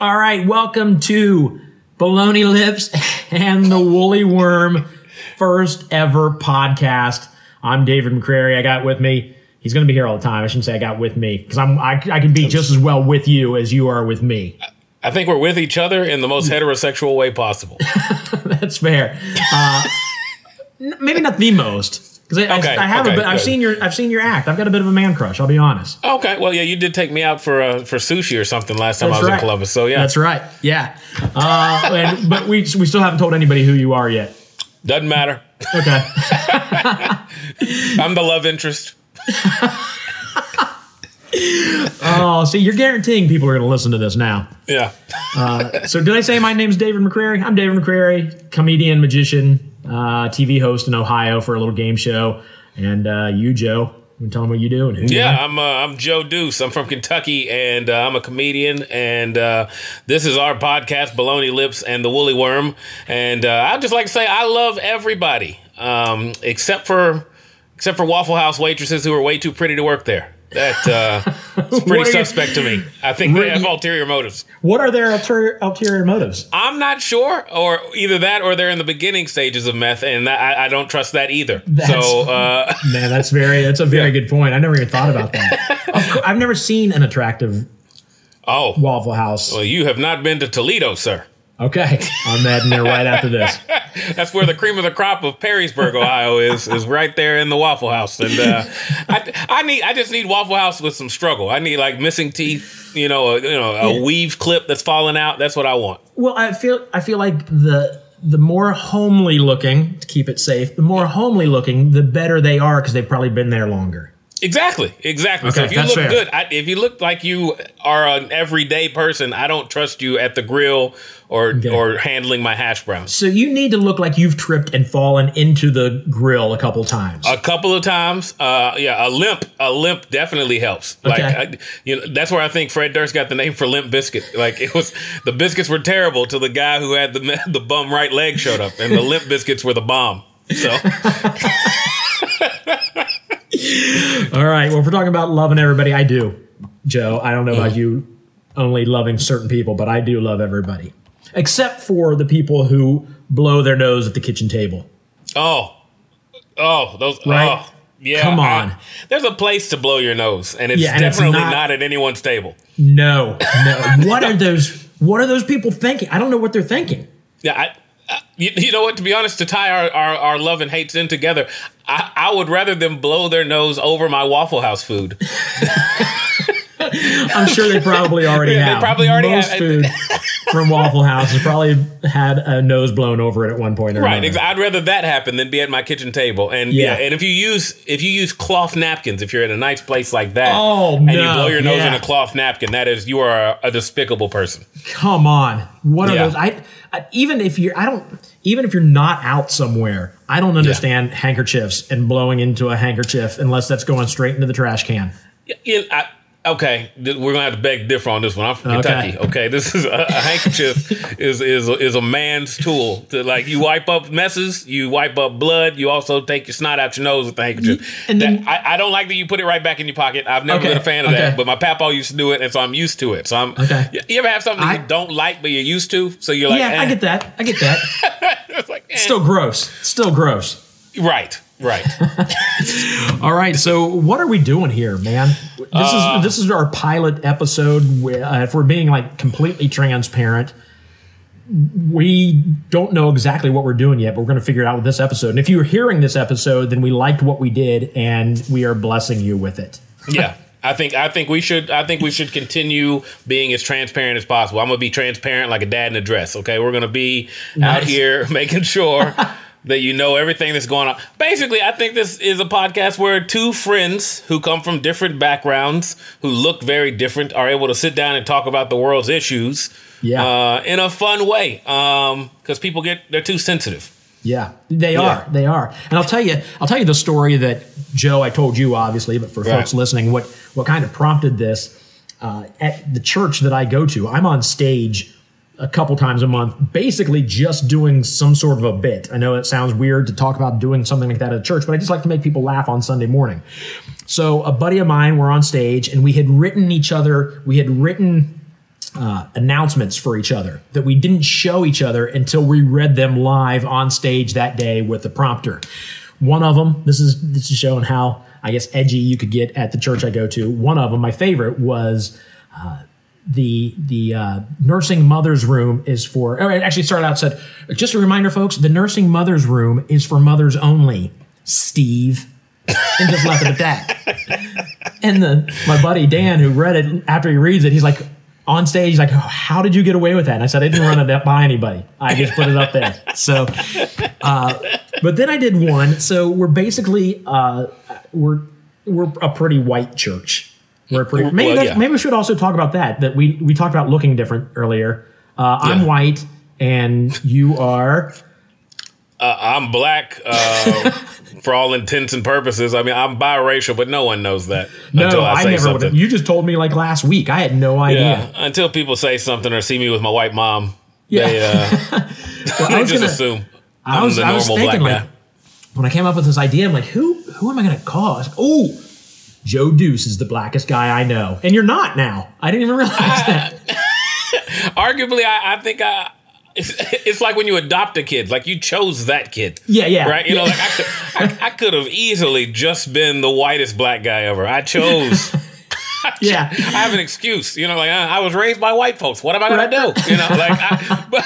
All right, welcome to Baloney Lips and the Woolly Worm first ever podcast. I'm David McCrary. I got with me. He's going to be here all the time. I shouldn't say I got with me because I'm I, I can be just as well with you as you are with me. I think we're with each other in the most heterosexual way possible. That's fair. Uh, maybe not the most because I, Okay, I, I have okay, a bit. I've seen your I've seen your act. I've got a bit of a man crush. I'll be honest. Okay, well, yeah, you did take me out for uh, for sushi or something last time That's I was right. in Columbus. So yeah, That's right. Yeah. Uh, and, but we we still haven't told anybody who you are yet. doesn't matter. Okay. I'm the love interest. Oh, see, you're guaranteeing people are going to listen to this now. Yeah, So, did I say my name's David McCrary? I'm David McCrary, comedian, magician, uh, TV host in Ohio for a little game show. And uh, you, Joe, you tell them what you do and who you yeah. are. I'm uh, I'm Joe Deuce. I'm from Kentucky, and uh, I'm a comedian. And uh, this is our podcast, Baloney Lips and the Woolly Worm. And uh, I'd just like to say I love everybody, um, except for except for Waffle House waitresses who are way too pretty to work there. That What pretty suspect to me. I think they have ulterior motives. What are their ulterior, ulterior motives? I'm not sure, or either that, or they're in the beginning stages of meth, and that, I, I don't trust that either. That's- so, uh, Man, that's very that's a very Yeah. good point. I never even thought about that. Course, I've never seen an attractive oh, Waffle House. well, you have not been to Toledo, sir. Okay, I'm adding there right after this. That's where the cream of the crop of Perrysburg, Ohio, is is right there in the Waffle House, and uh, I, I need I just need Waffle House with some struggle. I need like missing teeth, you know, a, you know, a Yeah. weave clip that's falling out. That's what I want. Well, I feel I feel like the the more homely looking to keep it safe, the more homely looking, the better they are because they've probably been there longer. Exactly, exactly. so if you look fair. good, I, if you look like you are an everyday person, I don't trust you at the grill or Okay. or handling my hash browns. So you need to look like you've tripped and fallen into the grill a couple times. A couple of times, uh, yeah, a limp, a limp definitely helps. Like, I, you know, that's where I think Fred Durst got the name for Limp Bizkit. Like, it was the biscuits were terrible till the guy who had the the bum right leg showed up, and the limp biscuits were the bomb. So, All right. Well, if we're talking about loving everybody, I do, Joe. I don't know about you only loving certain people, but I do love everybody, except for the people who blow their nose at the kitchen table. oh, oh, those, Right. oh, yeah. Come I- on. there's a place to blow your nose, and it's Yeah, and it's definitely not- not, at anyone's table. No, no. what are those? What are those people thinking? I don't know what they're thinking. Yeah, I, I, you, you know what? To be honest, to tie our, our, our love and hates in together, I, I would rather them blow their nose over my Waffle House food. I'm sure they probably already Yeah, they have. probably already Most have. food from Waffle House has probably had a nose blown over it at one point or Right. another. I'd rather that happen than be at my kitchen table. And yeah. Yeah. and if you use if you use cloth napkins, if you're in a nice place like that, Oh, and you blow your nose yeah. in a cloth napkin, that is you are a, a despicable person. Come on, what are those? I, I even if you're, I don't, even if you're not out somewhere, I don't understand handkerchiefs and blowing into a handkerchief unless that's going straight into the trash can. Yeah, yeah, I, okay, we're gonna have to beg to differ on this one. I'm from Kentucky. Okay, this is a, a handkerchief is is is a man's tool to like you wipe up messes, you wipe up blood, you also take your snot out your nose with the handkerchief. And then- That- I, I don't like that you put it right back in your pocket. I've never Okay, been a fan of okay. that, but my papa used to do it, and so I'm used to it. So I'm. Okay. You, ever have something I- you don't like but you're used to? So you're like, yeah, I eh. get that. I get that. It's like, eh. Still gross. Still gross. right, right. All right, so what are we doing here, man? This Uh, is this is our pilot episode. Where, uh, if we're being like completely transparent, we don't know exactly what we're doing yet, but we're going to figure it out with this episode. And if you're hearing this episode, then we liked what we did, and we are blessing you with it. yeah. I think I think we should I think we should continue being as transparent as possible. I'm gonna be transparent like a dad in a dress. Okay, we're gonna be out here making sure that you know everything that's going on. Basically, I think this is a podcast where two friends who come from different backgrounds, who look very different, are able to sit down and talk about the world's issues. Yeah. uh, in a fun way. Because people get they're too sensitive. Yeah, they Yeah. are. They are. And I'll tell you, I'll tell you the story that Joe. I told you, obviously, but for Right. folks listening, what what kind of prompted this uh, at the church that I go to? I'm on stage a couple times a month, basically just doing some sort of a bit. I know it sounds weird to talk about doing something like that at a church, but I just like to make people laugh on Sunday morning. So a buddy of mine, we're on stage, and we had written each other. We had written uh, announcements for each other that we didn't show each other until we read them live on stage that day with the prompter. One of them, this is this is showing how I guess edgy you could get at the church I go to. One of them, my favorite, was uh, the the uh, nursing mother's room is for. Or it actually started out said, just a reminder, folks, the nursing mother's room is for mothers only. Steve, and just left it at that. And then my buddy Dan, who read it after he reads it, he's like on stage, he's like, "How did you get away with that?" And I said, "I didn't run it by anybody. I just put it up there." So, uh, but then I did one. So we're basically uh, we're we're a pretty white church. We're pretty. Maybe Well, yeah. maybe we should also talk about that. That we we talked about looking different earlier. Uh, I'm white, and you are. Uh, I'm black uh, for all intents and purposes. I mean, I'm biracial, but no one knows that No, until I, I, never. something. Would've, you just told me like last week. I had no idea. yeah, until people say something or see me with my white mom, Yeah. they, uh, Well, I they just gonna- assume I I'm was, the I was normal black thinking guy. like when I came up with this idea, I'm like, who who am I going to call? Like, oh, Joe Deuce is the blackest guy I know, and you're not now. I didn't even realize that. Arguably, I, I think I. It's, it's like when you adopt a kid, like you chose that kid. Yeah, yeah, Right? You know, like I could, I, I could have easily just been the whitest black guy ever. I chose. Yeah, I have an excuse, you know, like I, I was raised by white folks. What am I gonna do? You know, like I, but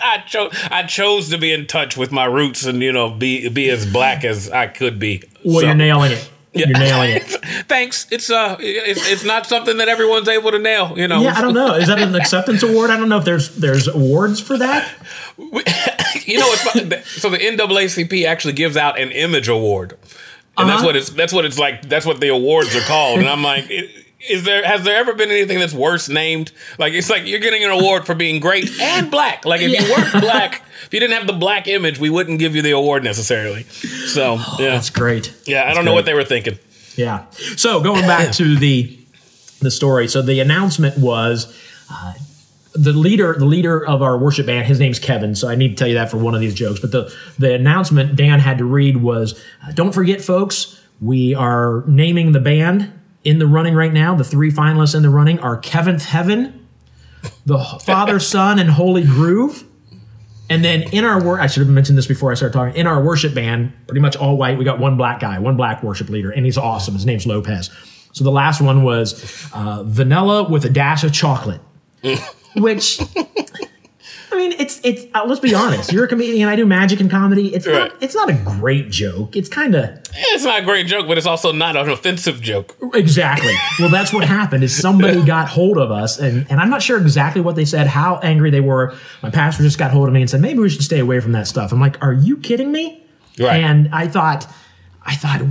I chose I chose to be in touch with my roots and you know be be as black as I could be. well, So, you're nailing it. You're nailing it. Thanks. It's uh, it's, it's not something that everyone's able to nail. You know. Yeah, I don't know. Is that an acceptance award? I don't know if there's there's awards for that. you know, it's so the NAACP actually gives out an image award, and that's Uh-huh. what it's that's what it's like. That's what the awards are called. And I'm like, i- is there has there ever been anything that's worse named? Like it's like you're getting an award for being great and black. Like if you weren't black, if you didn't have the black image, we wouldn't give you the award necessarily. So yeah, That's great. yeah, I don't know what they were thinking. Yeah. So going back to the the story. So the announcement was uh, the leader the leader of our worship band. His name's Kevin. So I need to tell you that for one of these jokes. But the the announcement Dan had to read was, uh, "Don't forget, folks, we are naming the band in the running right now. The three finalists in the running are Kevin's Heaven, the Father, Son, and Holy Groove." And then in our work, I should have mentioned this before I started talking. In our worship band, pretty much all white, we got one black guy, one black worship leader, and he's awesome. His name's Lopez. So the last one was uh, vanilla with a dash of chocolate, which. I mean, it's it's. Uh, let's be honest. You're a comedian. I do magic and comedy. It's Right. not. It's not a great joke. It's kind of It's not a great joke, but it's also not an offensive joke. Exactly. Well, that's what happened. Is somebody got hold of us, and and I'm not sure exactly what they said, how angry they were. My pastor just got hold of me and said, maybe we should stay away from that stuff. I'm like, are you kidding me? Right. And I thought, I thought,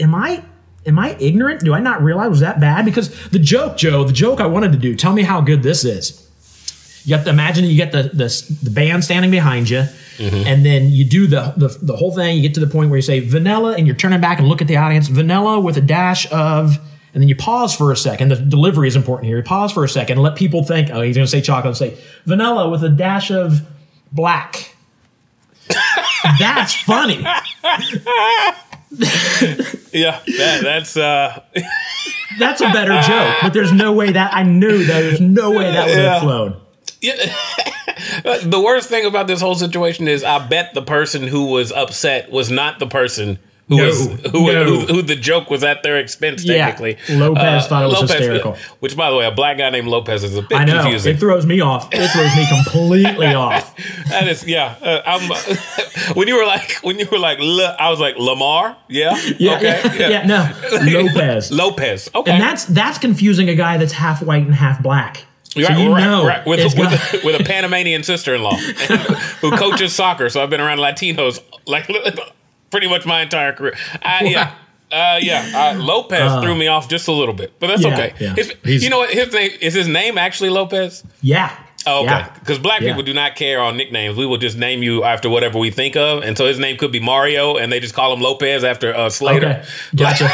am I? Am I ignorant? Do I not realize it was that bad? Because the joke, Joe, the joke I wanted to do. Tell me how good this is. You have to imagine you get the the, the band standing behind you, and then you do the, the the whole thing. You get to the point where you say vanilla, and you're turning back and look at the audience. Vanilla with a dash of, and then you pause for a second. The delivery is important here. You pause for a second and let people think. Oh, he's going to say chocolate. Say vanilla with a dash of black. That's funny. Yeah, that, that's uh, That's a better joke. But there's no way that I knew that there's no way that would Yeah. have flown. Yeah. the worst thing about this whole situation is I bet the person who was upset was not the person who No, was who, no. who, who the joke was at their expense Yeah. technically. Lopez thought it was hysterical. Which by the way, a black guy named Lopez is a bit I know confusing. it throws me off. It throws me completely off. that is yeah. Uh, I'm when you were like when you were like I was like Lamar, yeah. Yeah, okay. yeah, yeah, no, Lopez. Lopez. Okay. And that's that's confusing a guy that's half white and half black. So Right, you right, know right. With, with, with a Panamanian sister-in-law who coaches soccer. So I've been around Latinos like pretty much my entire career. I, yeah. Uh, yeah, uh, Lopez threw me off just a little bit, but that's Yeah, okay. yeah. His- you know what? His name is his name actually Lopez. yeah. Oh, okay. Yeah. Because black Yeah. people do not care on nicknames. We will just name you after whatever we think of, and so his name could be Mario, and they just call him Lopez after uh, Slater. Okay. Gotcha.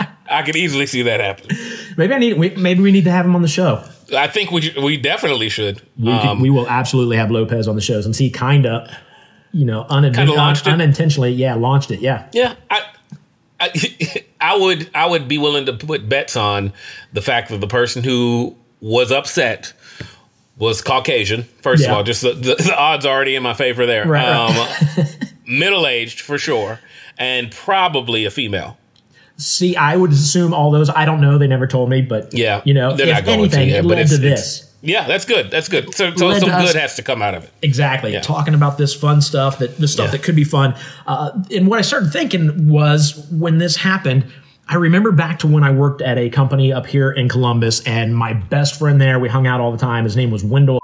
I could easily see that happen. maybe I need. We, maybe we need to have him on the show. I think we we definitely should. We, Um, can, we will absolutely have Lopez on the show since he kind of, you know, launched it. unintentionally, yeah, launched it. Yeah. Yeah, I, I, I would I would be willing to put bets on the fact that the person who was upset was Caucasian. First Yeah. of all, just the, the, the odds already in my favor there. Right, Um, middle aged for sure, and probably a female. See, I would assume all those. I don't know. They never told me, but Yeah, you know, they're if not going anything, to. Yeah, it but led it's, to this. Yeah, that's good. That's good. So, so some us- good has to come out of it. Exactly. Yeah. Talking about this fun stuff, that the stuff Yeah. that could be fun. Uh, and what I started thinking was when this happened, I remember back to when I worked at a company up here in Columbus, and my best friend there, we hung out all the time. His name was Wendell.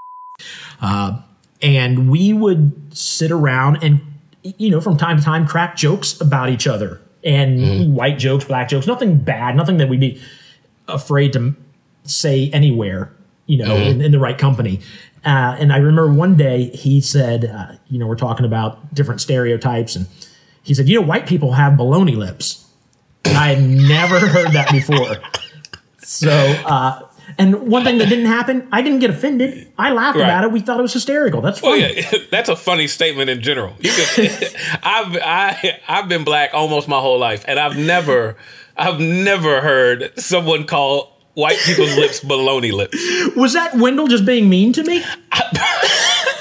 Uh, and we would sit around and, you know, from time to time crack jokes about each other and Mm-hmm. white jokes, black jokes, nothing bad, nothing that we'd be afraid to say anywhere, you know, Mm-hmm. in, in the right company. Uh, and I remember one day he said, uh, you know, we're talking about different stereotypes, and he said, you know, white people have baloney lips. And I had never heard that before. So, uh, and one thing that didn't happen, I didn't get offended. I laughed Right. about it. We thought it was hysterical. That's funny. yeah, that's a funny statement in general. You could, I've I I've been black almost my whole life, and I've never I've never heard someone call white people's lips baloney lips. Was that Wendell just being mean to me?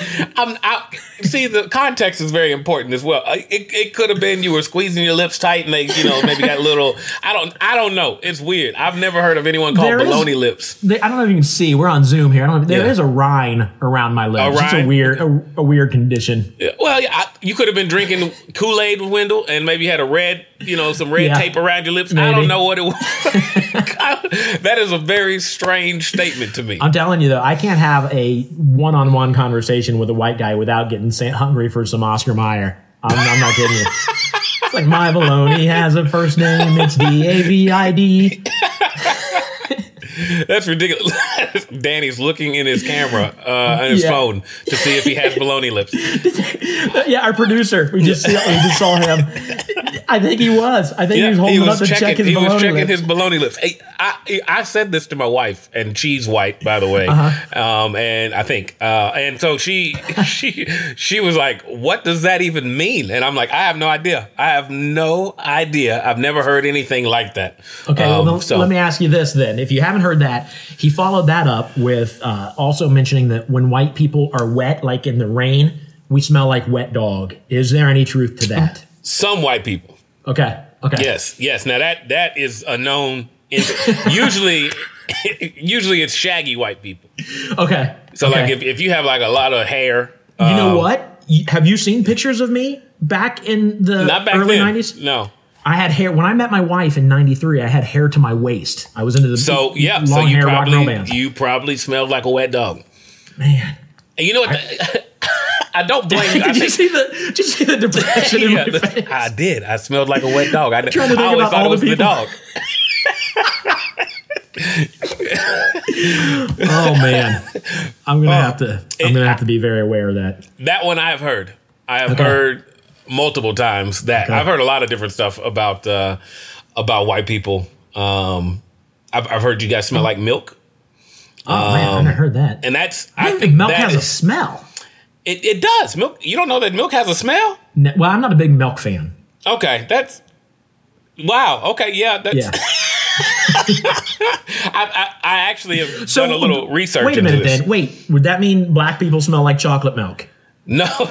I'm I, see the context is very important as well. Uh, It, it could have been you were squeezing your lips tight and they you know maybe got a little. I don't I don't know. It's weird. I've never heard of anyone called There is- baloney lips. They, I don't know if you can see. We're on Zoom here. I don't know. There Yeah. is a rind around my lips. It's a weird, a, a weird condition. Well, yeah, I, you could have been drinking Kool Aid with Wendell, and maybe had a red, you know, some red Yeah. tape around your lips. I don't know what it was. that is a very strange statement to me. I'm telling you though, I can't have a one-on-one conversation with a white guy without getting hungry for some Oscar Mayer. I'm, I'm not kidding you. It's like my baloney has a first name. It's D A V I D. That's ridiculous. Danny's looking in his camera uh, on his Yeah. phone to see if he has baloney lips. Yeah, our producer. We just we just saw him. I think he was. I think he was holding up to check his he baloney was checking lips. his baloney lips. Hey, I, I said this to my wife, and she's white, by the way. Uh-huh. Um, and I think, uh, and so she, she, she was like, "What does that even mean?" And I'm like, "I have no idea. I have no idea. I've never heard anything like that." Okay, Um, well, so let me ask you this then. If you haven't heard that, he followed that up with uh, also mentioning that when white people are wet, like in the rain, we smell like wet dog. Is there any truth to that? some white people. Okay, okay. Yes, yes. Now that that is a known. usually, usually it's shaggy white people. Okay. So okay. like if, if you have like a lot of hair, you know um, what? Have you seen pictures of me back in the Not back early then. 90s? No. I had hair. When I met my wife in 93, I had hair to my waist. I was into the So yeah, long so you hair probably you probably smelled like a wet dog. Man. And you know what? I, don't blame you. I did you see the did you see the depression in yeah, my face? I did. I smelled like a wet dog. I, trying to think I always thought all it was the the dog. Oh man, I'm gonna have to. I'm gonna have to be very aware of that. That one I've heard. I have Okay. heard multiple times that. Okay. I've heard a lot of different stuff about uh, about white people. Um, I've, I've heard you guys smell like milk, Oh man, I Um, never heard that. and that's I I think milk has a smell. It, it does. Milk. You don't know that milk has a smell? Ne- Well, I'm not a big milk fan. Okay, that's wow. Okay, yeah, that's. Yeah. I, I, I actually have So done a little research. Wait a minute, this. then. Wait, would that mean black people smell like chocolate milk? No,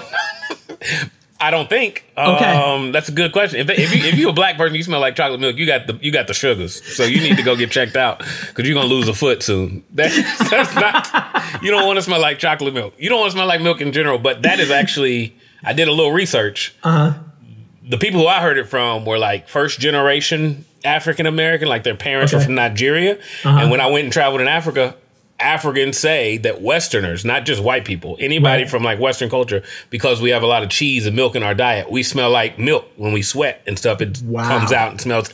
I don't think. Okay. Um, that's a good question. If, if you if you a black person, you smell like chocolate milk. You got the you got the sugars, so you need to go get checked out because you're gonna lose a foot soon. That's, that's not. You don't want to smell like chocolate milk. You don't want to smell like milk in general. But that is actually. I did a little research. Uh huh. The people who I heard it from were like first generation African American, like their parents were from Nigeria. Uh-huh. And when I went and traveled in Africa, Africans say that Westerners, not just white people, anybody Right. from like Western culture, because we have a lot of cheese and milk in our diet, we smell like milk when we sweat and stuff. It Wow. comes out and smells.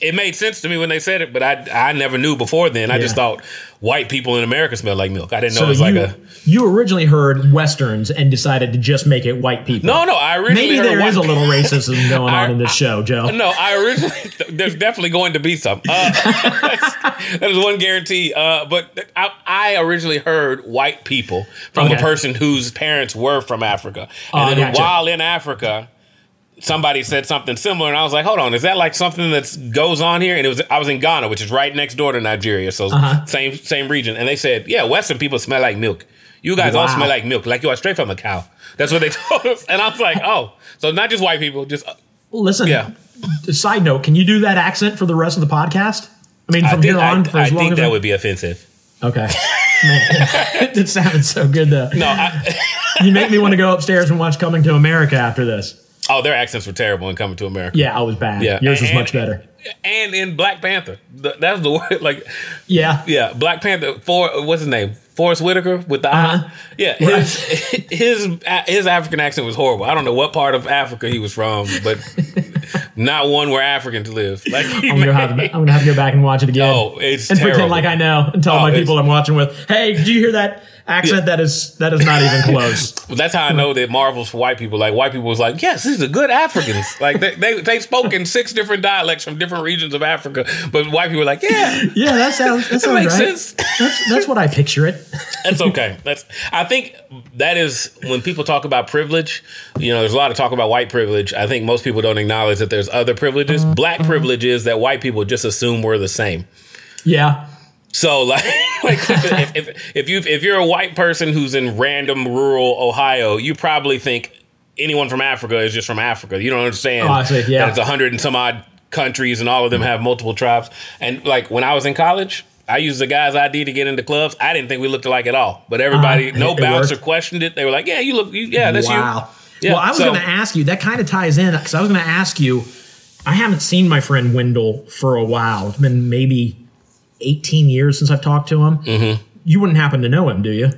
It made sense to me when they said it, but I I never knew before then. I just thought white people in America smell like milk. I didn't know So it was you, like a you originally heard westerns and decided to just make it white people. no, no. I originally Maybe there is a little racism going I- on in this show, Joe. No, I originally there's definitely going to be some. Uh, that's, that is one guarantee. Uh, but I, I originally heard white people from Okay. a person whose parents were from Africa, Oh, I and then gotcha. while in Africa, somebody said something similar, and I was like, "Hold on, is that like something that goes on here?" And it was I was in Ghana, which is right next door to Nigeria, so Uh-huh. same same region. And they said, "Yeah, Western people smell like milk. You guys all smell like milk, like you are straight from a cow." That's what they told us, and I was like, "Oh, so not just white people, just." Listen, Yeah. side note, can you do that accent for the rest of the podcast? I mean, I from think, here on, I, for I long think that I- would be offensive. Okay. Man, it sounded so good though. No, I, You make me want to go upstairs and watch Coming to America after this. Oh, their accents were terrible in coming to America. Yeah, I was bad. Yeah, Yours was much better. And in Black Panther, Th- that's the word. Like, Yeah. yeah, Black Panther. For what's his name? Forest Whitaker with the Uh-huh. eye. Yeah, his his his African accent was horrible. I don't know what part of Africa he was from, but not one where Africans live. Like, I'm gonna, have to, I'm gonna have to go back and watch it again. Oh, it's and terrible. pretend like I know and tell Oh, my people I'm watching with, "Hey, did you hear that accent? That is that is not even close." That's how I know that Marvel's for white people. Like white people was like, yes, these are good Africans. like they, they they spoke in six different dialects from different regions of Africa, but white people were like, yeah, yeah, that sounds that sounds makes right. sense. That's that's what I picture it. That's okay. That's I think that is when people talk about privilege, you know, there's a lot of talk about white privilege. I think most people don't acknowledge that there's other privileges. Uh-huh. Black privilege is that white people just assume we're the same. Yeah. So like, like if, if if you if you're a white person who's in random rural Ohio, you probably think anyone from Africa is just from Africa. You don't understand Oh, see, yeah. that it's a hundred and some odd countries and all of them have multiple tribes. And like when I was in college, I used the guy's ID to get into clubs. I didn't think we looked alike at all, but everybody, Uh-huh. no bouncer worked. questioned it. They were like, "Yeah, you look, you, yeah, that's wow. you." Yeah, well, I was so- going to ask you. That kind of ties in because I was going to ask you. I haven't seen my friend Wendell for a while. It's been maybe 18 years since I've talked to him. Mm-hmm. You wouldn't happen to know him, do you?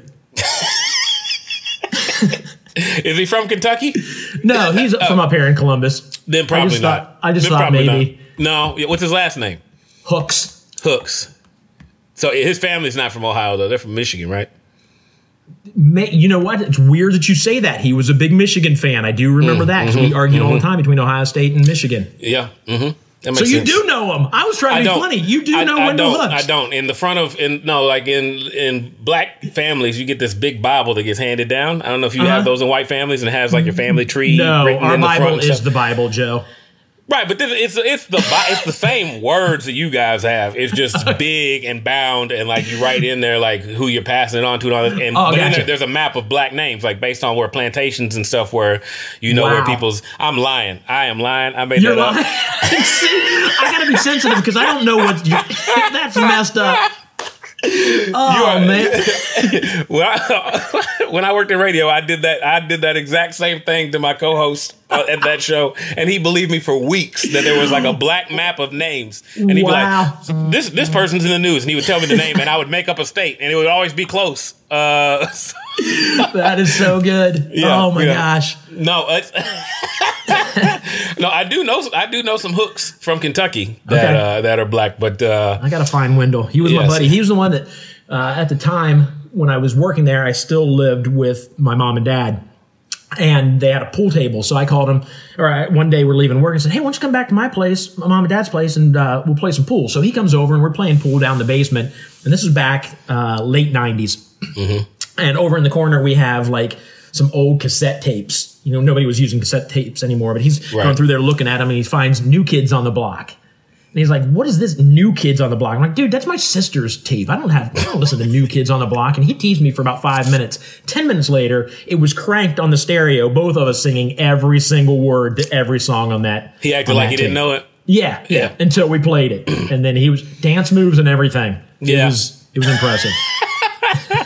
Is he from Kentucky? No, he's from up here in Columbus. Then probably just not. thought- I just Then thought maybe. not. No, what's his last name? Hooks. Hooks. So his family's not from Ohio though; they're from Michigan, right? May, you know what? It's weird that you say that. He was a big Michigan fan. I do Mm, remember that because mm-hmm, we argued all the time between Ohio State and Michigan. Yeah. Mm-hmm. So makes you sense. do know him. I was trying to be funny. You do I, know I Wendell don't. Hooks. I don't. In the front of in no like in in black families, you get this big Bible that gets handed down. I don't know if you have Uh-huh. those in white families and it has like your family tree. No, written our in the front Bible is the Bible, Joe. Right, but this, it's it's the it's the same words that you guys have. It's just big and bound, and like you write in there like who you're passing it on to, and, all that. and Oh, gotcha. there- there's a map of black names, like based on where plantations and stuff where you know where people's. I'm lying. I am lying. I made You're that lying. up. See, I gotta be sensitive because I don't know what you, that's messed up. Oh are- man, when I, when I worked in radio, I did that. I did that exact same thing to my co-host uh, at that show, and he believed me for weeks that there was like a black map of names, and he'd Wow. be like, "This this person's in the news," and he would tell me the name, and I would make up a state, and it would always be close. Uh, that is so good. Yeah, oh my yeah. gosh. no, it's, no, I do know I do know some hooks from Kentucky that Okay. uh, that are black, but uh, I gotta find Wendell. He was my buddy. He was the one that uh, at the time when I was working there, I still lived with my mom and dad. And they had a pool table, so I called him. All right, one day we're leaving work and said, "Hey, why don't you come back to my place, my mom and dad's place, and uh, we'll play some pool." So he comes over and we're playing pool down the basement. And this is back uh, late '90s. And over in the corner we have like some old cassette tapes. You know, nobody was using cassette tapes anymore, but he's Right. going through there looking at them, and he finds New Kids on the Block. And he's like, "What is this New Kids on the Block?" I'm like, "Dude, that's my sister's tape. I don't have, I don't listen to New Kids on the Block." And he teased me for about five minutes. Ten minutes later, it was cranked on the stereo, both of us singing every single word to every song on that. he acted like he didn't know it. Yeah, yeah, Yeah. Until we played it, and then he was dance moves and everything. Yeah. it was it was impressive.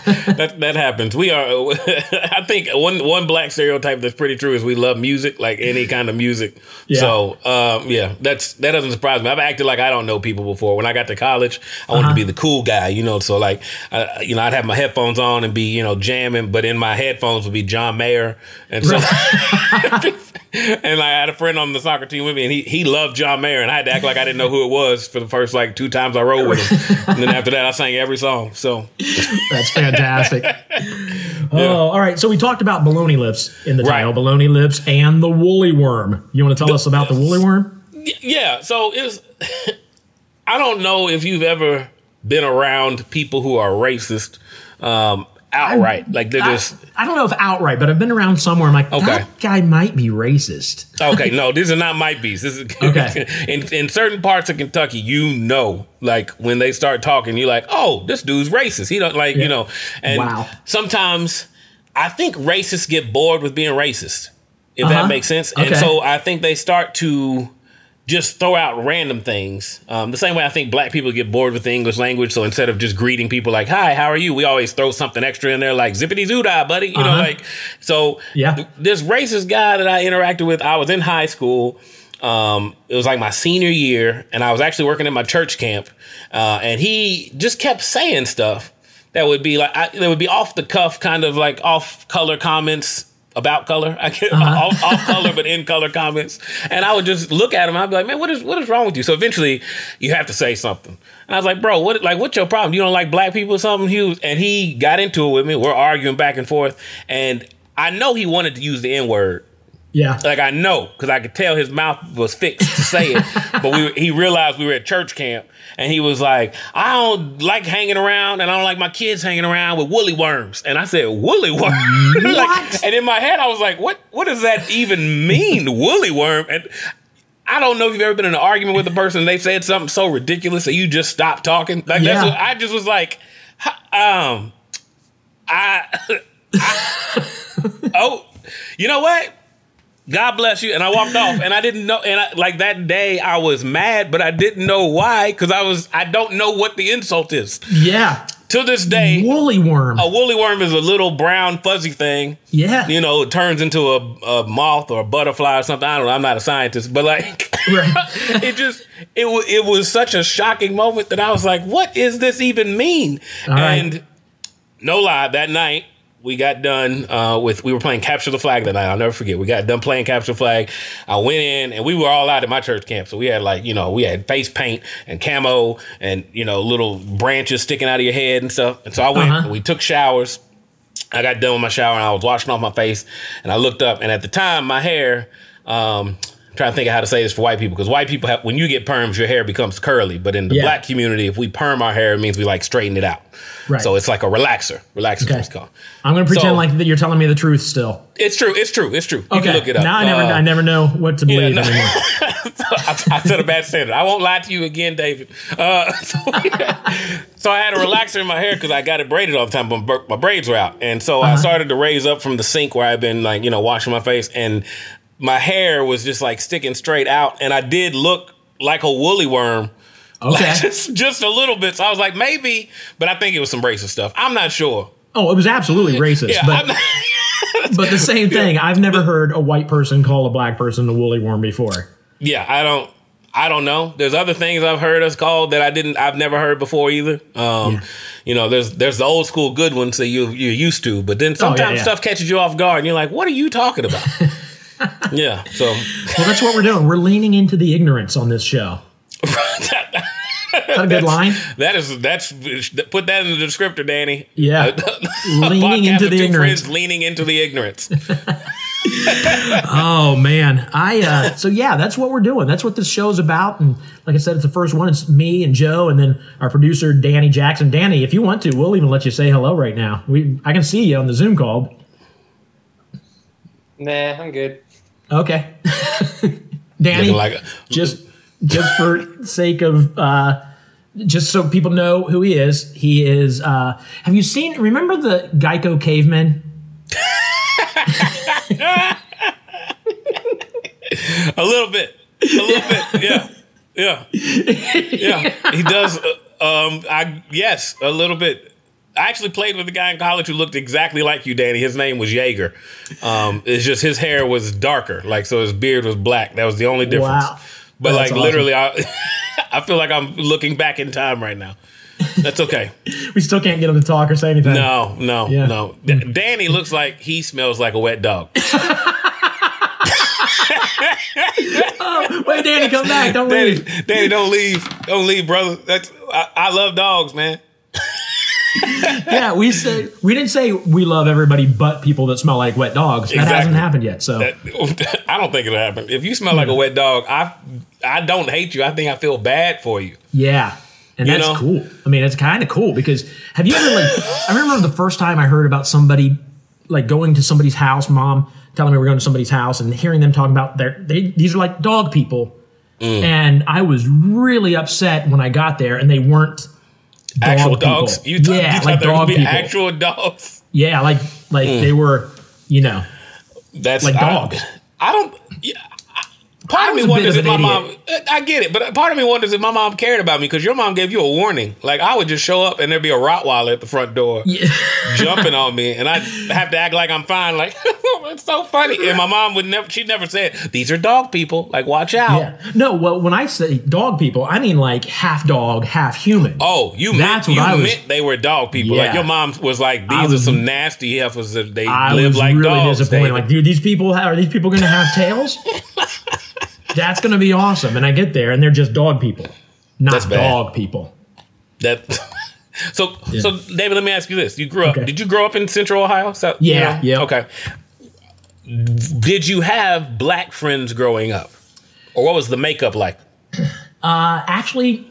that that happens. We are. I think one one black stereotype that's pretty true is we love music, like any kind of music. Yeah. So um, yeah, that's that doesn't surprise me. I've acted like I don't know people before. When I got to college, I wanted to be the cool guy, you know. So like, uh, you know, I'd have my headphones on and be you know jamming, but in my headphones would be John Mayer, and so. And I had a friend on the soccer team with me, and he, he loved John Mayer, and I had to act like I didn't know who it was for the first like two times I rode with him, and then after that I sang every song. So That's fantastic. Oh, all right. So we talked about baloney lips in the Right. title, baloney lips and the woolly worm. You want to tell us about the woolly worm? yeah so it was i don't know if you've ever been around people who are racist um, outright. like they're I, just I don't know if outright, but I've been around somewhere. I'm like, Okay. that guy might be racist. okay. No, these are not might be's. This is Okay. in in certain parts of Kentucky. You know, like when they start talking, you're like, oh, this dude's racist. He don't like you know. And Wow. sometimes I think racists get bored with being racist. If Uh-huh. that makes sense. And so I think they start to just throw out random things. Um, the same way I think black people get bored with the English language. So instead of just greeting people like, hi, how are you? We always throw something extra in there like zippity zoo buddy. You know, Uh-huh. like, so Yeah. th- this racist guy that I interacted with, I was in high school. Um, it was like my senior year, and I was actually working at my church camp. Uh, and he just kept saying stuff that would be like, I, that would be off the cuff, kind of like off color comments about color. I get uh-huh. off, off color, but in color comments. And I would just look at him. I'd be like, man, what is what is wrong with you? So eventually, you have to say something. And I was like, bro, what like what's your problem? You don't like black people or something? He was, and he got into it with me. We're arguing back and forth, and I know he wanted to use the n word. Yeah. Like I know because I could tell his mouth was fixed to say it, but we he realized we were at church camp, and he was like, "I don't like hanging around, and I don't like my kids hanging around with woolly worms." And I said, "Woolly worm?" like, and in my head, I was like, "What? What does that even mean, woolly worm?" And I don't know if you've ever been in an argument with a person and they said something so ridiculous that you just stop talking. Like Yeah. that's what I just was like, um, I, I oh, you know what? God bless you. And I walked off and I didn't know. And I, like that day I was mad, but I didn't know why. Cause I was, I don't know what the insult is. Yeah. To this day, Woolly worm. a woolly worm is a little brown fuzzy thing. yeah. You know, it turns into a, a moth or a butterfly or something. I don't know. I'm not a scientist, but like, Right. it just it was it was such a shocking moment that I was like, what does this even mean? All right. and no lie, that night we got done uh, with we were playing capture the flag that night. I'll never forget. We got done playing capture the flag. I went in and we were all out at my church camp, so we had like you know we had face paint and camo and you know little branches sticking out of your head and stuff. And so I went Uh-huh. and we took showers. I got done with my shower and I was washing off my face and I looked up and at the time my hair um trying to think of how to say this for white people because white people have when you get perms your hair becomes curly but in the Yeah. black community if we perm our hair it means we like straighten it out Right. so it's like a relaxer relaxer is Okay. what it's called I'm going to pretend So- like that you're telling me the truth still. it's true it's true it's true you Okay. can look it up Now I never, Uh, I never know what to believe no. anymore. I, I set a bad standard. I won't lie to you again, David. Uh, so, so I had a relaxer in my hair because I got it braided all the time, but my, braids were out, and so I Uh-huh. started to raise up from the sink where I've been like you know washing my face, and my hair was just like sticking straight out, and I did look like a woolly worm. Okay. Like, just just a little bit. So I was like, maybe, but I think it was some racist stuff. I'm not sure. Oh, it was absolutely racist. Yeah, but but the same thing. I've never heard a white person call a black person a woolly worm before. Yeah, I don't. I don't know. There's other things I've heard us called that I didn't. I've never heard before either. Um, Yeah. You know, there's there's the old school good ones that you you're used to, but then sometimes Oh, yeah. stuff catches you off guard, and you're like, "What are you talking about?" yeah. So Well, that's what we're doing. We're leaning into the ignorance on this show. Is that a good line? that is that's put that in the descriptor, Danny. Yeah. A Leaning into the ignorance. leaning into the ignorance. Oh man, I uh, so yeah, that's what we're doing. That's what this show's about. And like I said, it's the first one. It's me and Joe, and then our producer Danny Jackson. Danny, if you want to, we'll even let you say hello right now. We I can see you on the Zoom call. Nah, I'm good. Okay, Danny, like a, just just for sake of uh, just so people know who he is. He is. Uh, have you seen? Remember the Geico cavemen? a little bit, a little bit. Yeah, yeah, yeah. He does. uh, Um, I yes, a little bit. I actually played with a guy in college who looked exactly like you, Danny. His name was Jaeger. Um, it's just his hair was darker, like so his beard was black. That was the only difference. Wow. But That's like awesome. literally, I, I feel like I'm looking back in time right now. That's okay. We still can't get him to talk or say anything. No, no, Yeah. no. D- Danny looks like he smells like a wet dog. Wait, Danny, come back! Don't Danny, leave. Danny, don't leave, don't leave, brother. That's I, I love dogs, man. Yeah, we said we didn't say we love everybody but people that smell like wet dogs. That Exactly. hasn't happened yet. So That- I don't think it'll happen. If you smell like a wet dog, I I don't hate you. I think I feel bad for you. yeah, And You that's know? cool. I mean, it's kind of cool because have you ever like? I remember the first time I heard about somebody like going to somebody's house, mom telling me we're going to somebody's house, and hearing them talking about their they these are like dog people, Mm. and I was really upset when I got there and they weren't dog Actual people. dogs. You, th- yeah, you thought like there would dog be people. actual dogs. yeah, like like Mm. they were, you know, That's Like I- dogs. I don't. Yeah, I- part of me wonders of if my idiot. mom. Uh, I get it, but part of me wonders if my mom cared about me because your mom gave you a warning. Like I would just show up and there'd be a Rottweiler at the front door jumping on me, and I'd have to act like I'm fine. Like it's so funny. And my mom would never. She'd never said these are dog people. Like watch out. yeah. No, well, when I say dog people, I mean like half dog, half human. Oh, you That's meant what you I was- meant they were dog people. Like Yeah. your mom was like, these I are some nasty heifers that they I live was like really dogs. disappointed. David. Like, dude, these people are these people going to have tails? That's going to be awesome. And I get there, and they're just dog people, not That's bad. dog people. That. So, so David, let me ask you this: You grew up? Okay. Did you grow up in Central Ohio? So, Yeah, yeah. Okay. Did you have black friends growing up, or what was the makeup like? Uh, actually,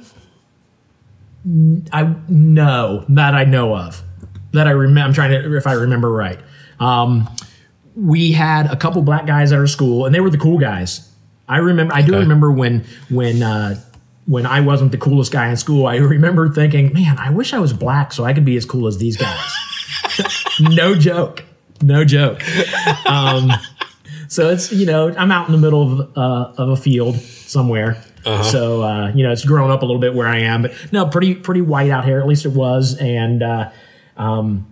n- I no that I know of that I remember. I'm trying to if I remember right. Um, we had a couple black guys at our school, and they were the cool guys. I remember. I do Okay. remember when when uh, when I wasn't the coolest guy in school. I remember thinking, man, I wish I was black so I could be as cool as these guys. no joke. No joke. Um, so it's you know I'm out in the middle of uh, of a field somewhere. So uh, you know it's grown up a little bit where I am, but no, pretty pretty white out here. At least it was, and uh, um,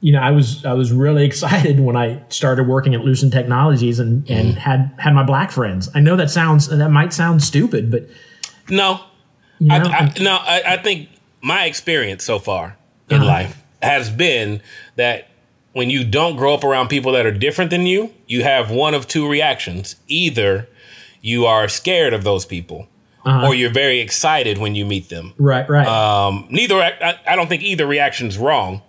you know I was I was really excited when I started working at Lucent Technologies and and had had my black friends. I know that sounds that might sound stupid, but No, you know, I, I, no. I, I think my experience so far in Uh-huh. life has been that when you don't grow up around people that are different than you, you have one of two reactions: either you are scared of those people, Uh-huh. or you're very excited when you meet them. right right Um, neither, I, I don't think either reaction's wrong.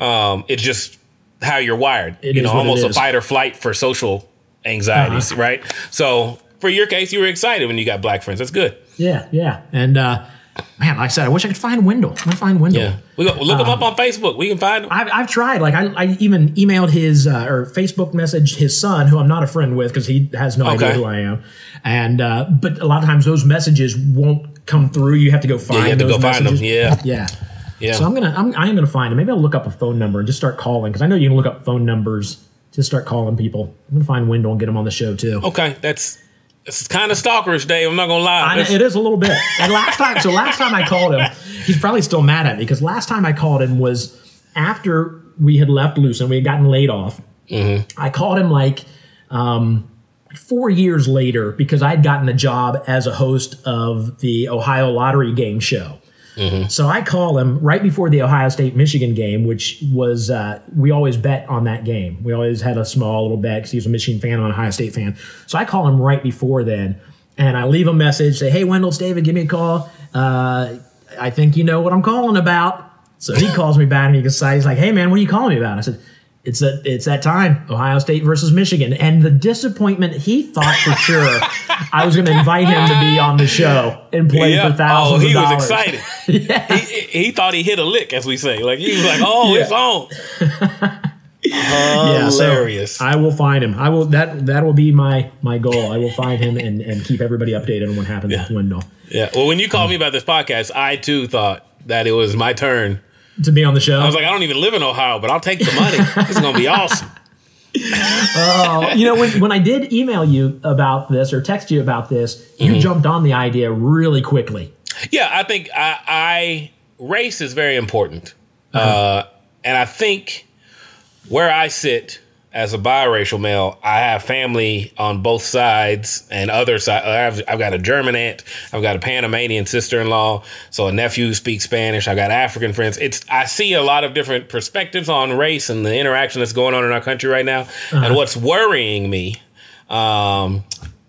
Um, it's just how you're wired. It you is know, almost a fight or flight for social anxieties, Uh-huh. right? So, for your case, you were excited when you got black friends. That's good. yeah yeah and uh, man, like I said, I wish I could find Wendell. I find Wendell. Yeah, we go, look them Uh, up on Facebook. We can find him. I've, I've tried. Like I, I even emailed his uh, or Facebook messaged his son, who I'm not a friend with because he has no idea who I am. And uh, but a lot of times those messages won't come through. You have to go find. you have to go find them. messages. Yeah. yeah. Yeah, So I'm gonna I'm, I am gonna find him. Maybe I'll look up a phone number and just start calling because I know you can look up phone numbers. Just start calling people. I'm gonna find Wendell and get him on the show too. okay. That's it's kind of stalkerish, Dave. I'm not gonna lie. I know, It's- a little bit. And last time, so last time I called him, he's probably still mad at me because last time I called him was after we had left Lucent, we had gotten laid off. I called him like um, four years later because I'd gotten a job as a host of the Ohio Lottery Game Show. So I call him right before the Ohio State Michigan game, which was uh, we always bet on that game. We always had a small little bet because he was a Michigan fan, I'm an Ohio State fan. So I call him right before then, and I leave a message, say, "Hey, Wendell, it's David, give me a call. Uh, I think you know what I'm calling about." So he calls me back and he decides, he's like, "Hey, man, what are you calling me about?" I said. It's that it's that time, Ohio State versus Michigan, and the disappointment he thought for sure I was going to invite him to be on the show and play yeah. for thousands oh, he was excited. yeah. he, he thought he hit a lick, as we say. Like he was like, "Oh, Yeah. it's on." Yeah, so Hilarious. I will find him. I will that that will be my my goal. I will find him and, and keep everybody updated on what happens with Wendell yeah. Well, when you called me about this podcast, I too thought that it was my turn. To be on the show. I was like, I don't even live in Ohio, but I'll take the money. this is gonna be awesome. you know, when when I did email you about this or text you about this, you Mm-hmm. jumped on the idea really quickly. Yeah, I think I, I race is very important, uh, and I think where I sit as a biracial male, I have family on both sides and other side. I've, I've got a German aunt, I've got a Panamanian sister-in-law, so a nephew who speaks Spanish. I got African friends. It's I see a lot of different perspectives on race and the interaction that's going on in our country right now. And what's worrying me um,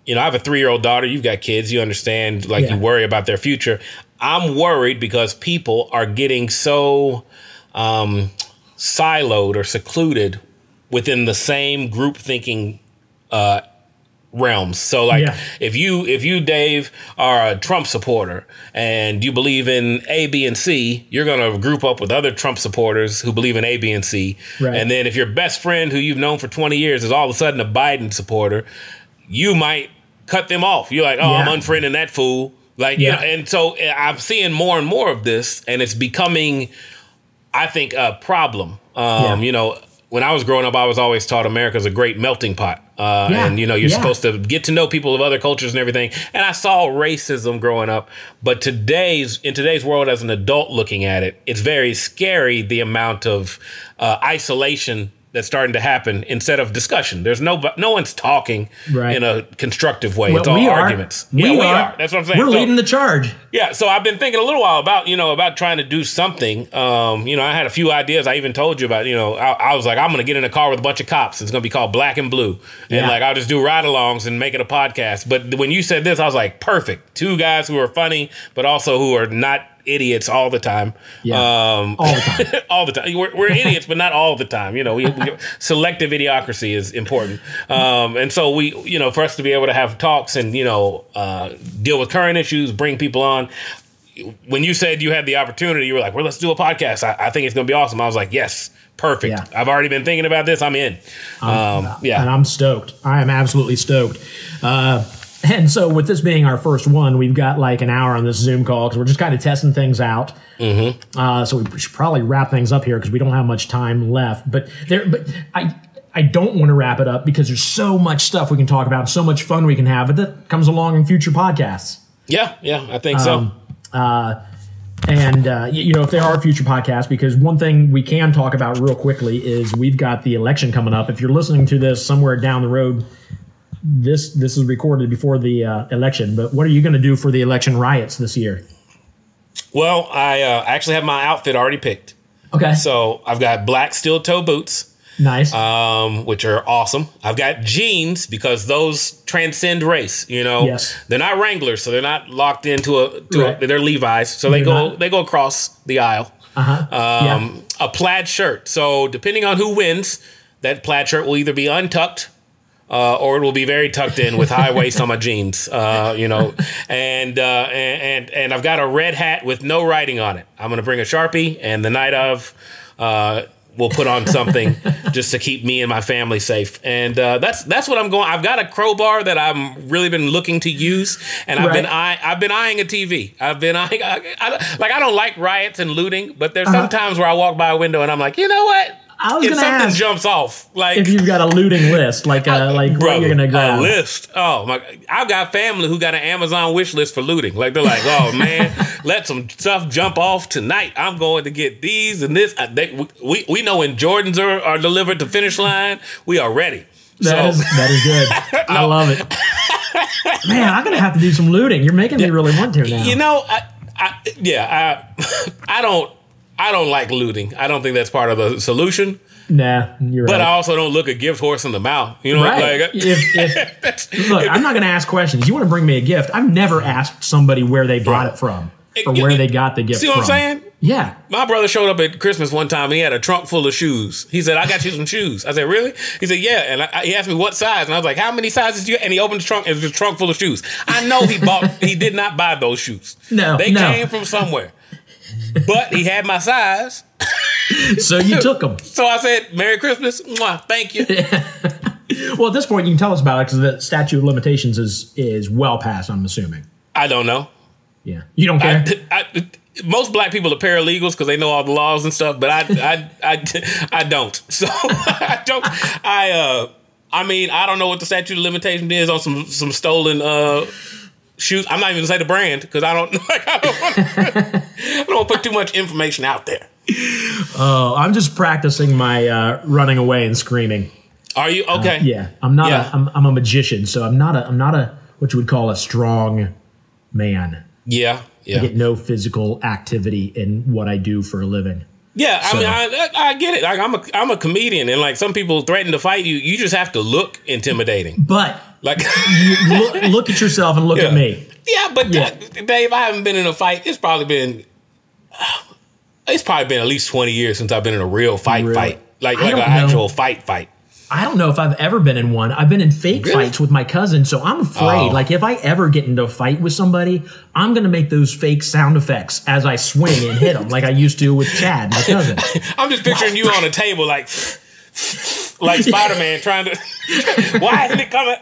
you know, I have a three year old daughter. You've got kids. You understand, like, Yeah. you worry about their future. I'm worried because people are getting so um, siloed or secluded within the same group thinking uh, realms. So like Yeah. if you if you Dave are a Trump supporter and you believe in A, B, and C, you're gonna group up with other Trump supporters who believe in A, B, and C. Right. And then if your best friend who you've known for 20 years is all of a sudden a Biden supporter, you might cut them off. You're like, oh, I'm unfriending that fool. Like, you Yeah. know, and so uh, I'm seeing more and more of this, and it's becoming, I think, a problem. Um, Yeah. You know, when I was growing up, I was always taught America's a great melting pot. Uh, Yeah. And, you know, you're Yeah. supposed to get to know people of other cultures and everything. And I saw racism growing up. But today's, in today's world, as an adult looking at it, it's very scary the amount of uh, isolation that's starting to happen instead of discussion. There's no, no one's talking Right. in a constructive way. Well, it's all we are. arguments. We yeah, we are. are. That's what I'm saying. We're So- leading the charge. yeah, so I've been thinking a little while about you know about trying to do something. Um, you know, I had a few ideas. I even told you about. You know, I, I was like, I'm going to get in a car with a bunch of cops. It's going to be called Black and Blue, and Yeah. like I'll just do ride-alongs and make it a podcast. But when you said this, I was like, perfect. Two guys who are funny, but also who are not idiots all the time. Yeah. Um, All the time. all the time. We're, we're idiots, but not all the time. You know, we, we, selective idiocracy is important. Um, and so we, you know, for us to be able to have talks and you know uh, deal with current issues, bring people on. When you said you had the opportunity, you were like, "Well, let's do a podcast. I, I think it's going to be awesome." I was like, "Yes, perfect. Yeah. I've already been thinking about this. I'm in." Um, yeah, and I'm stoked. I am absolutely stoked. Uh, and so, with this being our first one, we've got like an hour on this Zoom call because we're just kind of testing things out. Mm-hmm. Uh, so we should probably wrap things up here because we don't have much time left. But there, but I. I don't want to wrap it up because there's so much stuff we can talk about, so much fun we can have, but that comes along in future podcasts. yeah, yeah. I think so. Um, And uh, you know, if there are future podcasts, because one thing we can talk about real quickly is we've got the election coming up. If you're listening to this somewhere down the road, this this is recorded before the uh, election. But what are you going to do for the election riots this year? Well, I uh, actually have my outfit already picked. Okay, So I've got black steel toe boots. nice. um, which are awesome. I've got jeans because those transcend race. You know, Yes. they're not Wranglers, so they're not locked into a. To Right. a they're Levi's, so they They're go not. they go across the aisle. uh-huh. Um, A plaid shirt. So depending on who wins, that plaid shirt will either be untucked. Uh, or it will be very tucked in with high waist on my jeans, uh, you know, and, uh, and and and I've got a red hat with no writing on it. I'm gonna bring a sharpie, and the night of, uh, we'll put on something just to keep me and my family safe. And uh, that's that's what I'm going. I've got a crowbar that I'm really been looking to use, and I've been Right. eye, I've been eyeing a TV. I've been eyeing I, I, like I don't like riots and looting, but there's Uh-huh. some times where I walk by a window and I'm like, you know what? I was if gonna something ask jumps off, like if you've got a looting list, like uh, like Brother, you're going to grab. A list. Oh my! I've got family who got an Amazon wish list for looting. Like they're like, oh man, let some stuff jump off tonight. I'm going to get these and this. Uh, They, we we know when Jordans are, are delivered to finish line, we are ready. That so is that is good. I love it. Man, I'm gonna have to do some looting. You're making me really want to now. you know, I, I yeah, I I don't I don't like looting. I don't think that's part of the solution. nah, you're But right. I also don't look a gift horse in the mouth. You know, right. like if, if, look, I'm not going to ask questions. You want to bring me a gift? I've never asked somebody where they bought it from or You- where you- they got the gift see what from. I'm saying? Yeah. My brother showed up at Christmas one time and he had a trunk full of shoes. He said, I got you some shoes. I said, Really? He said, Yeah. And I, he asked me what size. And I was like, How many sizes do you? And he opened the trunk and it was a trunk full of shoes. I know he bought, he did not buy those shoes. No, They no. came from somewhere. But he had my size. So you took him. So I said, Merry Christmas. Mwah, thank you. Well, at this point, you can tell us about it because the statute of limitations is is well past. I'm assuming. I don't know. Yeah. You don't care. I, I, most black people are paralegals because they know all the laws and stuff, but I, I, I, I don't. So I don't. I, uh, I mean, I don't know what the statute of limitation is on some some stolen uh, shoes. I'm not even gonna say the brand because I don't. Like, I don't want to. I don't put too much information out there. oh, I'm just practicing my uh, running away and screaming. Are you okay? Yeah. I'm not. Yeah. A, I'm, I'm a magician, so I'm not a. I'm not a what you would call a strong man. Yeah. Yeah. I get no physical activity in what I do for a living. Yeah, I So- mean, I, I, I get it. Like, I'm a, I'm a comedian, and like some people threaten to fight you. You just have to look intimidating. But Like, look, look at yourself and look at me. Yeah, but Yeah. Dave, I haven't been in a fight. It's probably been it's probably been at least twenty years since I've been in a real fight Really? fight. Like I like an know. actual fight fight. I don't know if I've ever been in one. I've been in fake Really? fights with my cousin, so I'm afraid. Oh. Like if I ever get into a fight with somebody, I'm gonna make those fake sound effects as I swing and hit them, like I used to with Chad, my cousin. I'm just picturing you on a table like like Spider Man trying to why isn't it coming?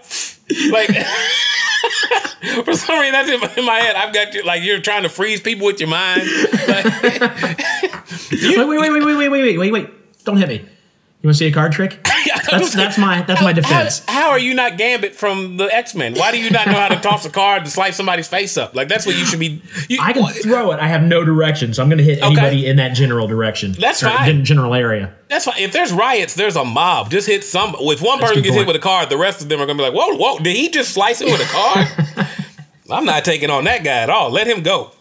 Like for some reason that's in my, in my head. I've got you like you're trying to freeze people with your mind. Like, wait, wait, wait, wait, wait, wait, wait, wait, wait! Don't hit me. You want to see a card trick? That's that's my that's my defense. How, how are you not Gambit from the X Men? Why do you not know how to toss a card to slice somebody's face up? Like that's what you should be. You, I can throw it. I have no direction, so I'm going to hit anybody in that general direction. That's fine. gen- area. That's fine. If there's riots, there's a mob. Just hit some. If one person good gets hit with a card, the rest of them are gonna be like, "Whoa, whoa! Did he just slice it with a card?" I'm not taking on that guy at all. Let him go.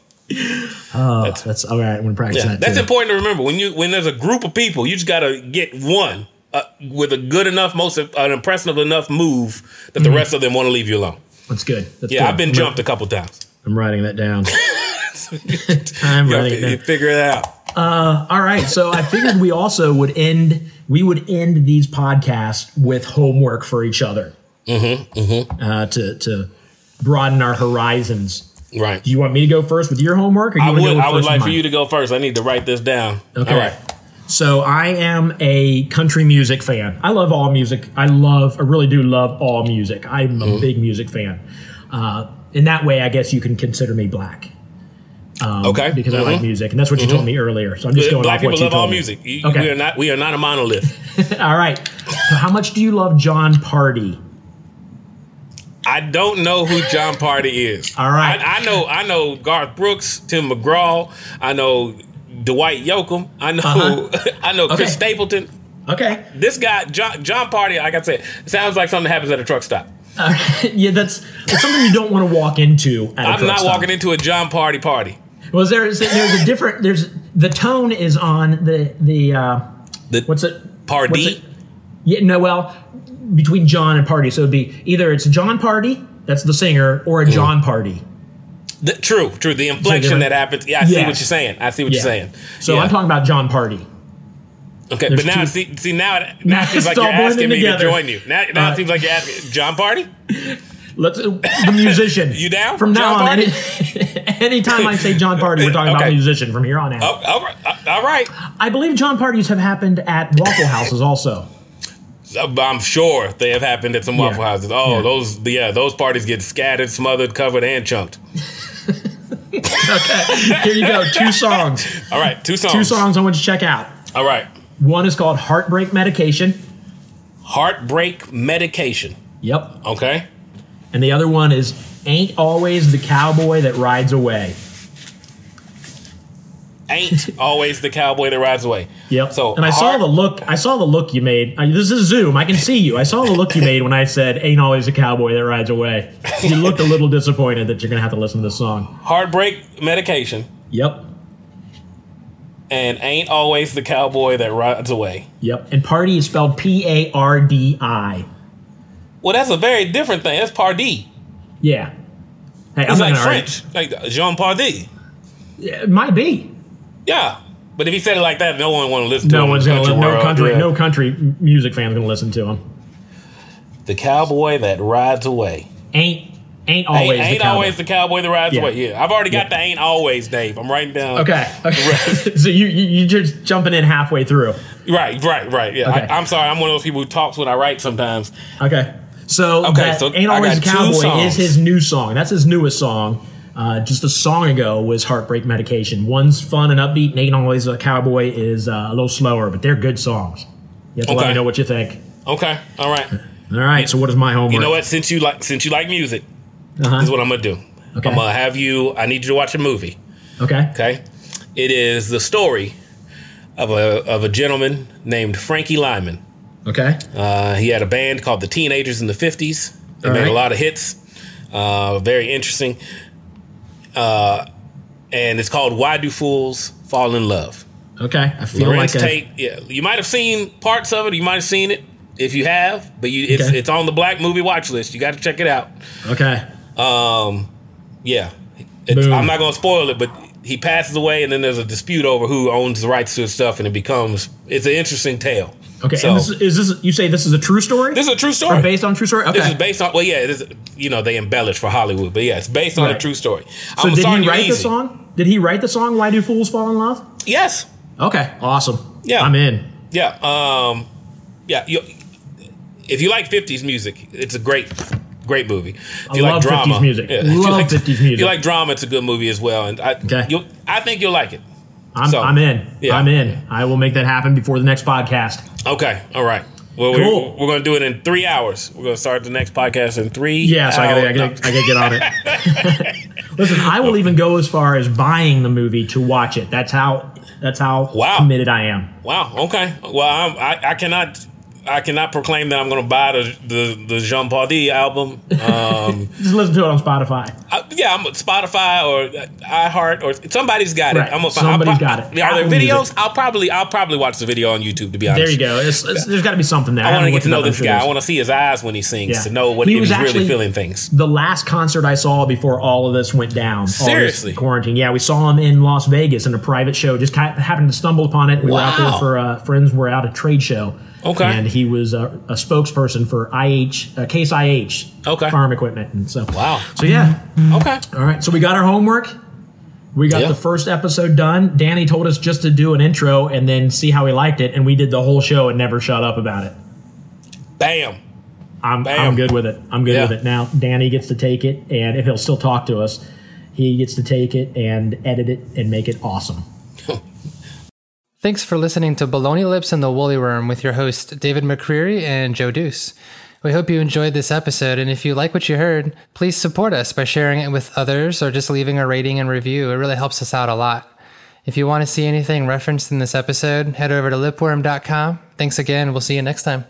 Oh, that's, that's all right. I'm to practice Yeah, that. that's too. important to remember. When you when there's a group of people, you just gotta get one uh, with a good enough, most an impressive enough move that the rest of them want to leave you alone. That's good. That's Yeah, good. I've been I'm, jumped a couple times. I'm writing that down. I'm You writing it gotta figure it out. All right, so I figured we also would end we would end these podcasts with homework for each other. Mm-hmm, Uh, to to broaden our horizons. Right. Do you want me to go first with your homework, or you I would. I would like for you to go first. I need to write this down. Okay. All right. So I am a country music fan. I love all music. I love, I really do love all music. I'm a Mm-hmm. big music fan. Uh, in that way, I guess you can consider me black okay. because I like Mhm. music, and that's what you told me earlier. So I'm just going Black off what people you love told all me. music. You- Okay. We are not. We are not a monolith. all right. So how much do you love John Party? I don't know who John Party is. All right. I, I know. I know Garth Brooks, Tim McGraw. I know Dwight Yoakam. I know. Uh-huh. I know Chris Okay. Stapleton. Okay. This guy, John, John Party. Like I said, sounds like something happens at a truck stop. yeah, that's, that's something you don't want to walk into. At a I'm not stop. walking into a John Party party. Well, there's there's a different there's the tone is on the the uh, The what's it what's party. it? Yeah, no, well, between John and Party, so it'd be either it's John Party, that's the singer, or a Mm. John Party. The, true, true. The inflection that happens. Yeah, I see what you're saying. I see what Yeah. you're saying. So Yeah. I'm talking about John Party. Okay, there's but now two- see, see now it Now now it seems like you're asking me together. to join you. Now, now it seems like you're asking John Party. Let's the musician. You down? From now John on, any, anytime I say John Party, we're talking about Okay. musician from here on out. Oh, all right, uh, all right. I believe John parties have happened at Waffle Houses also. Uh, I'm sure they have happened at some Yeah. waffle houses. Oh, Yeah. those yeah, those parties get scattered, smothered, covered, and chunked. Okay, here you go, two songs. All right, two songs. Two songs I want you to check out. All right, One is called Heartbreak Medication. heartbreak medication. Yep. Okay, And the other one is Ain't Always the Cowboy That Rides Away. Ain't always the cowboy that rides away. Yep. So and I saw the look. I saw the look you made. I, this is Zoom. I can see you. I saw the look you made when I said, "Ain't always a cowboy that rides away." You looked a little disappointed that you're gonna have to listen to this song. heartbreak medication, Yep. and ain't always the cowboy that rides away. Yep. And party is spelled P A R D I. Well, that's a very different thing. That's Pardee. Yeah. Hey, I'm It's like gonna argue. French, like Jean. Yeah, It might be. Yeah, but if he said it like that, no one want to listen to No him. one's gonna. Country Li- no world, country. yeah. No country music fans gonna listen to him. The cowboy that rides away. Ain't ain't Ain't, always ain't the cowboy. always the cowboy that rides Yeah. away. Yeah, I've already got Yeah. the ain't always, Dave. I'm writing down. Okay. Okay. so you, you you just jumping in halfway through. Right, right, right. Yeah. Okay. I, am sorry. I'm one of those people who talks when I write sometimes. Okay. So, Okay, that so Ain't I Always a got two Cowboy songs. is his new song. That's his newest song. Uh, just a song ago was Heartbreak Medication. One's fun and upbeat, and Ain't Always a Cowboy is uh, a little slower, but they're good songs. You have to let Okay. me know what you think. Okay. All right. All right, so what is my homework? You know what? Since you like since you like music, Uh-huh. this is what I'm gonna do. Okay. I'm gonna have you. I need you to watch a movie. Okay. Okay. It is the story of a of a gentleman named Frankie Lymon. Okay. Uh, he had a band called the Teenagers in the 50s. They All made right. a lot of hits. Uh, very interesting. Uh, and it's called Why Do Fools Fall in Love? Okay. I feel Larenz like a, Tate. Yeah, you might have seen parts of it. You might have seen it if you have, but you, it's Okay. it's on the Black Movie Watch list. You got to check it out. Okay. Um, yeah, it's, I'm not going to spoil it, but he passes away, and then there's a dispute over who owns the rights to his stuff, and it becomes it's an interesting tale. Okay, So this is, is this you say this is a true story? this is a true story. Or based on true story? Okay. This is based on well, yeah, it is. You know, they embellish for Hollywood, but yeah, it's based on a true story. so I'm did he write the song? Did he write the song "Why Do Fools Fall in Love"? Yes. Okay, awesome. Yeah. I'm in. Yeah. Um. Yeah. You, if you like '50s music, it's a great, great movie. If I you love like drama, 50s music. if you Love like, 50s If you like drama, it's a good movie as well. And I, Okay. I think you'll like it. I'm, So, I'm in. yeah. I'm in. I will make that happen before the next podcast. Okay. All right. Well, Cool. we're, we're going to do it in three hours. We're going to start the next podcast in three. Yeah, so I gotta, I gotta get on it. Listen, I will even go as far as buying the movie to watch it. That's how. That's how Wow. committed I am. Wow. Okay. Well, I'm, I I cannot I cannot proclaim that I'm going to buy the the, the Jean Paul D album. Um, Just listen to it on Spotify. I, yeah, I'm Spotify or iHeart or somebody's got it. Right. I'm gonna find, Somebody's I'll, got it. Are there videos? Music. I'll probably I'll probably watch the video on YouTube. To be honest, There you go. It's, it's, there's got to be something there. I want to get to know it this guy. I want to see his eyes when he sings Yeah. to know what He was was really feeling things. the last concert I saw before all of this went down. Seriously? quarantine. Yeah, we saw him in Las Vegas in a private show. Just happened to stumble upon it. We were out there for uh, friends. Were out at a trade show. Okay. and he was a, a spokesperson for IH, uh, Case IH, Okay. farm equipment, and so Wow. So yeah, Okay. all right. So we got our homework. We got Yeah. the first episode done. Danny told us just to do an intro and then see how he liked it, and we did the whole show and never shut up about it. Bam. I'm, Bam. I'm good with it. I'm good Yeah. with it. Now, Danny gets to take it, and if he'll still talk to us, he gets to take it and edit it and make it awesome. Thanks for listening to Baloney Lips and the Woolly Worm with your hosts David McCreary and Joe Deuce. We hope you enjoyed this episode, and if you like what you heard, please support us by sharing it with others or just leaving a rating and review. It really helps us out a lot. If you want to see anything referenced in this episode, head over to lipworm.com. Thanks again. We'll see you next time.